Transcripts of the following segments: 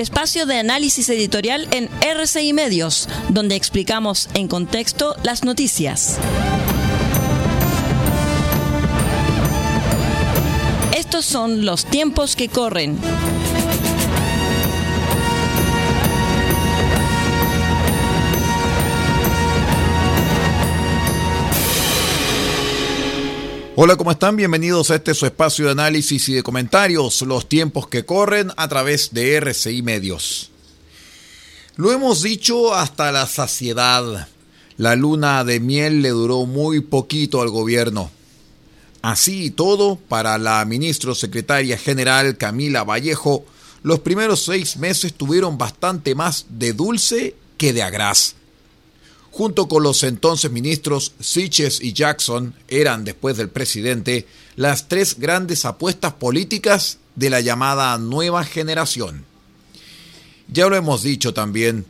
espacio de análisis editorial en RCI Medios, donde explicamos en contexto las noticias. Estos son los tiempos que corren. Hola, ¿cómo están? Bienvenidos a este su espacio de análisis y de comentarios, los tiempos que corren a través de RCI Medios. Lo hemos dicho hasta la saciedad. La luna de miel le duró muy poquito al gobierno. Así y todo, para la ministro secretaria general Camila Vallejo, los primeros seis meses tuvieron bastante más de dulce que de agraz junto con los entonces ministros Siches y Jackson, eran, después del presidente, las tres grandes apuestas políticas de la llamada nueva generación. Ya lo hemos dicho también,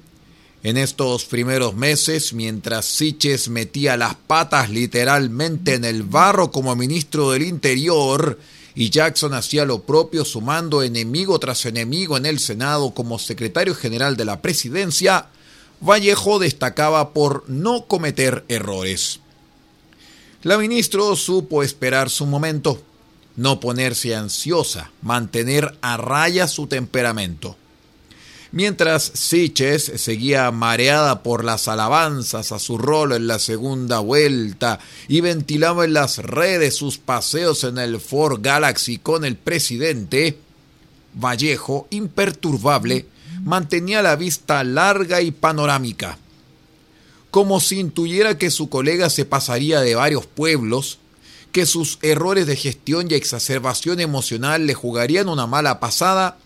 en estos primeros meses, mientras Siches metía las patas literalmente en el barro como ministro del Interior, y Jackson hacía lo propio sumando enemigo tras enemigo en el Senado como secretario general de la presidencia, Vallejo destacaba por no cometer errores. La ministra supo esperar su momento, no ponerse ansiosa, mantener a raya su temperamento. Mientras Siches seguía mareada por las alabanzas a su rol en la segunda vuelta y ventilaba en las redes sus paseos en el Ford Galaxy con el presidente, Vallejo, imperturbable, mantenía la vista larga y panorámica. Como si intuyera que su colega se pasaría de varios pueblos, que sus errores de gestión y exacerbación emocional le jugarían una mala pasada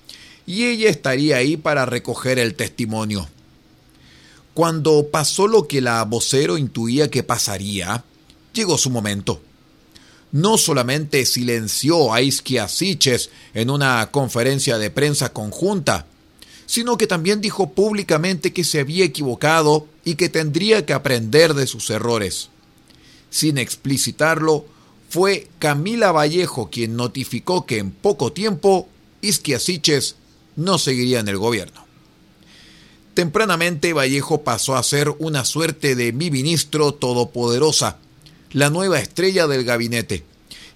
y ella estaría ahí para recoger el testimonio. Cuando pasó lo que la vocero intuía que pasaría, llegó su momento. No solamente silenció a Isquia Siches en una conferencia de prensa conjunta, sino que también dijo públicamente que se había equivocado y que tendría que aprender de sus errores. Sin explicitarlo, fue Camila Vallejo quien notificó que en poco tiempo Isquiasiches no seguiría en el gobierno. Tempranamente Vallejo pasó a ser una suerte de mi ministro todopoderosa, la nueva estrella del gabinete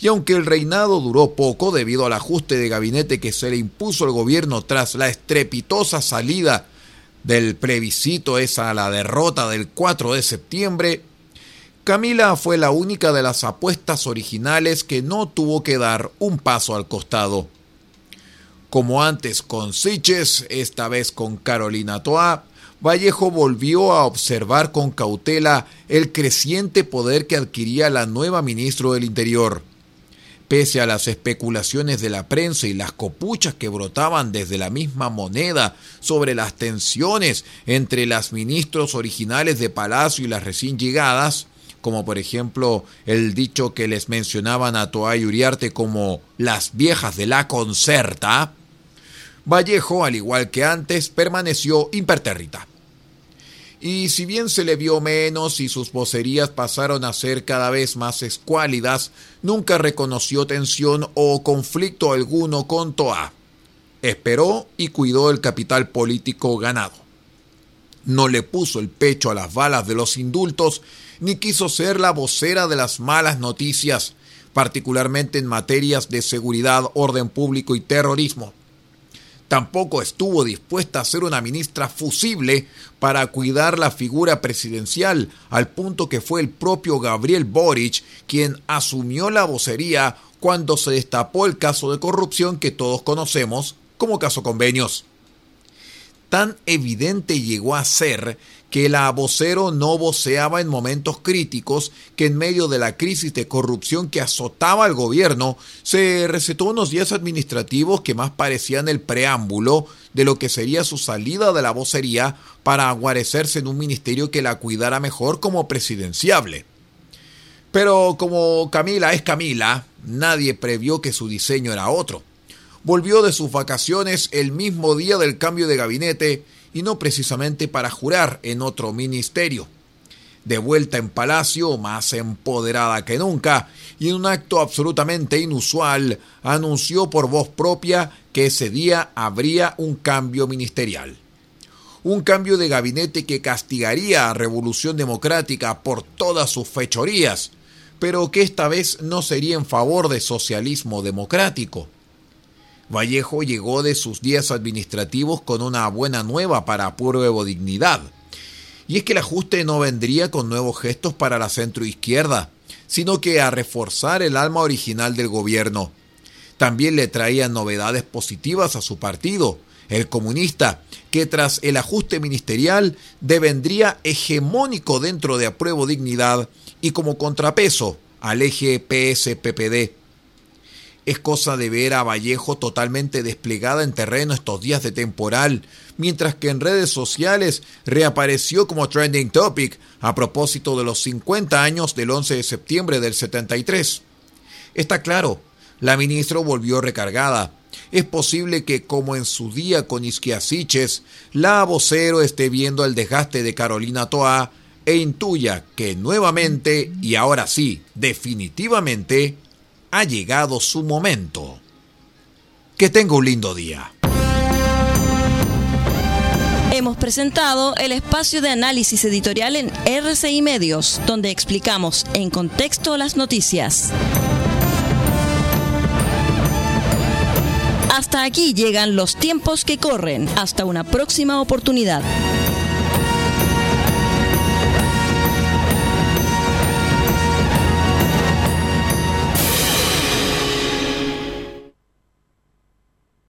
y aunque el reinado duró poco debido al ajuste de gabinete que se le impuso al gobierno tras la estrepitosa salida del plebiscito esa la derrota del 4 de septiembre, Camila fue la única de las apuestas originales que no tuvo que dar un paso al costado. Como antes con Siches, esta vez con Carolina Toa, Vallejo volvió a observar con cautela el creciente poder que adquiría la nueva ministra del Interior. Pese a las especulaciones de la prensa y las copuchas que brotaban desde la misma moneda sobre las tensiones entre las ministros originales de Palacio y las recién llegadas, como por ejemplo el dicho que les mencionaban a Toa y Uriarte como las viejas de la concerta, Vallejo, al igual que antes, permaneció impertérrita y si bien se le vio menos y sus vocerías pasaron a ser cada vez más escuálidas, nunca reconoció tensión o conflicto alguno con Toa. Esperó y cuidó el capital político ganado. No le puso el pecho a las balas de los indultos, ni quiso ser la vocera de las malas noticias, particularmente en materias de seguridad, orden público y terrorismo. Tampoco estuvo dispuesta a ser una ministra fusible para cuidar la figura presidencial, al punto que fue el propio Gabriel Boric quien asumió la vocería cuando se destapó el caso de corrupción que todos conocemos como caso convenios. Tan evidente llegó a ser que la vocero no voceaba en momentos críticos, que en medio de la crisis de corrupción que azotaba al gobierno, se recetó unos días administrativos que más parecían el preámbulo de lo que sería su salida de la vocería para aguarecerse en un ministerio que la cuidara mejor como presidenciable. Pero como Camila es Camila, nadie previó que su diseño era otro. Volvió de sus vacaciones el mismo día del cambio de gabinete y no precisamente para jurar en otro ministerio. de vuelta en Palacio, más empoderada que nunca, y en un acto absolutamente inusual, anunció por voz propia que ese día habría un cambio ministerial. Un cambio de gabinete que castigaría a Revolución Democrática por todas sus fechorías, pero que esta vez no sería en favor de socialismo democrático. Vallejo llegó de sus días administrativos con una buena nueva para Pruebo Dignidad. Y es que el ajuste no vendría con nuevos gestos para la centroizquierda, sino que a reforzar el alma original del gobierno. También le traían novedades positivas a su partido, el comunista, que tras el ajuste ministerial devendría hegemónico dentro de Apruebo Dignidad y como contrapeso al eje PSPPD es cosa de ver a Vallejo totalmente desplegada en terreno estos días de temporal, mientras que en redes sociales reapareció como trending topic a propósito de los 50 años del 11 de septiembre del 73. Está claro, la ministra volvió recargada. Es posible que, como en su día con Isquiasiches, la vocero esté viendo el desgaste de Carolina Toa e intuya que nuevamente, y ahora sí, definitivamente, ha llegado su momento. Que tenga un lindo día. Hemos presentado el espacio de análisis editorial en RCI Medios, donde explicamos en contexto las noticias. Hasta aquí llegan los tiempos que corren. Hasta una próxima oportunidad.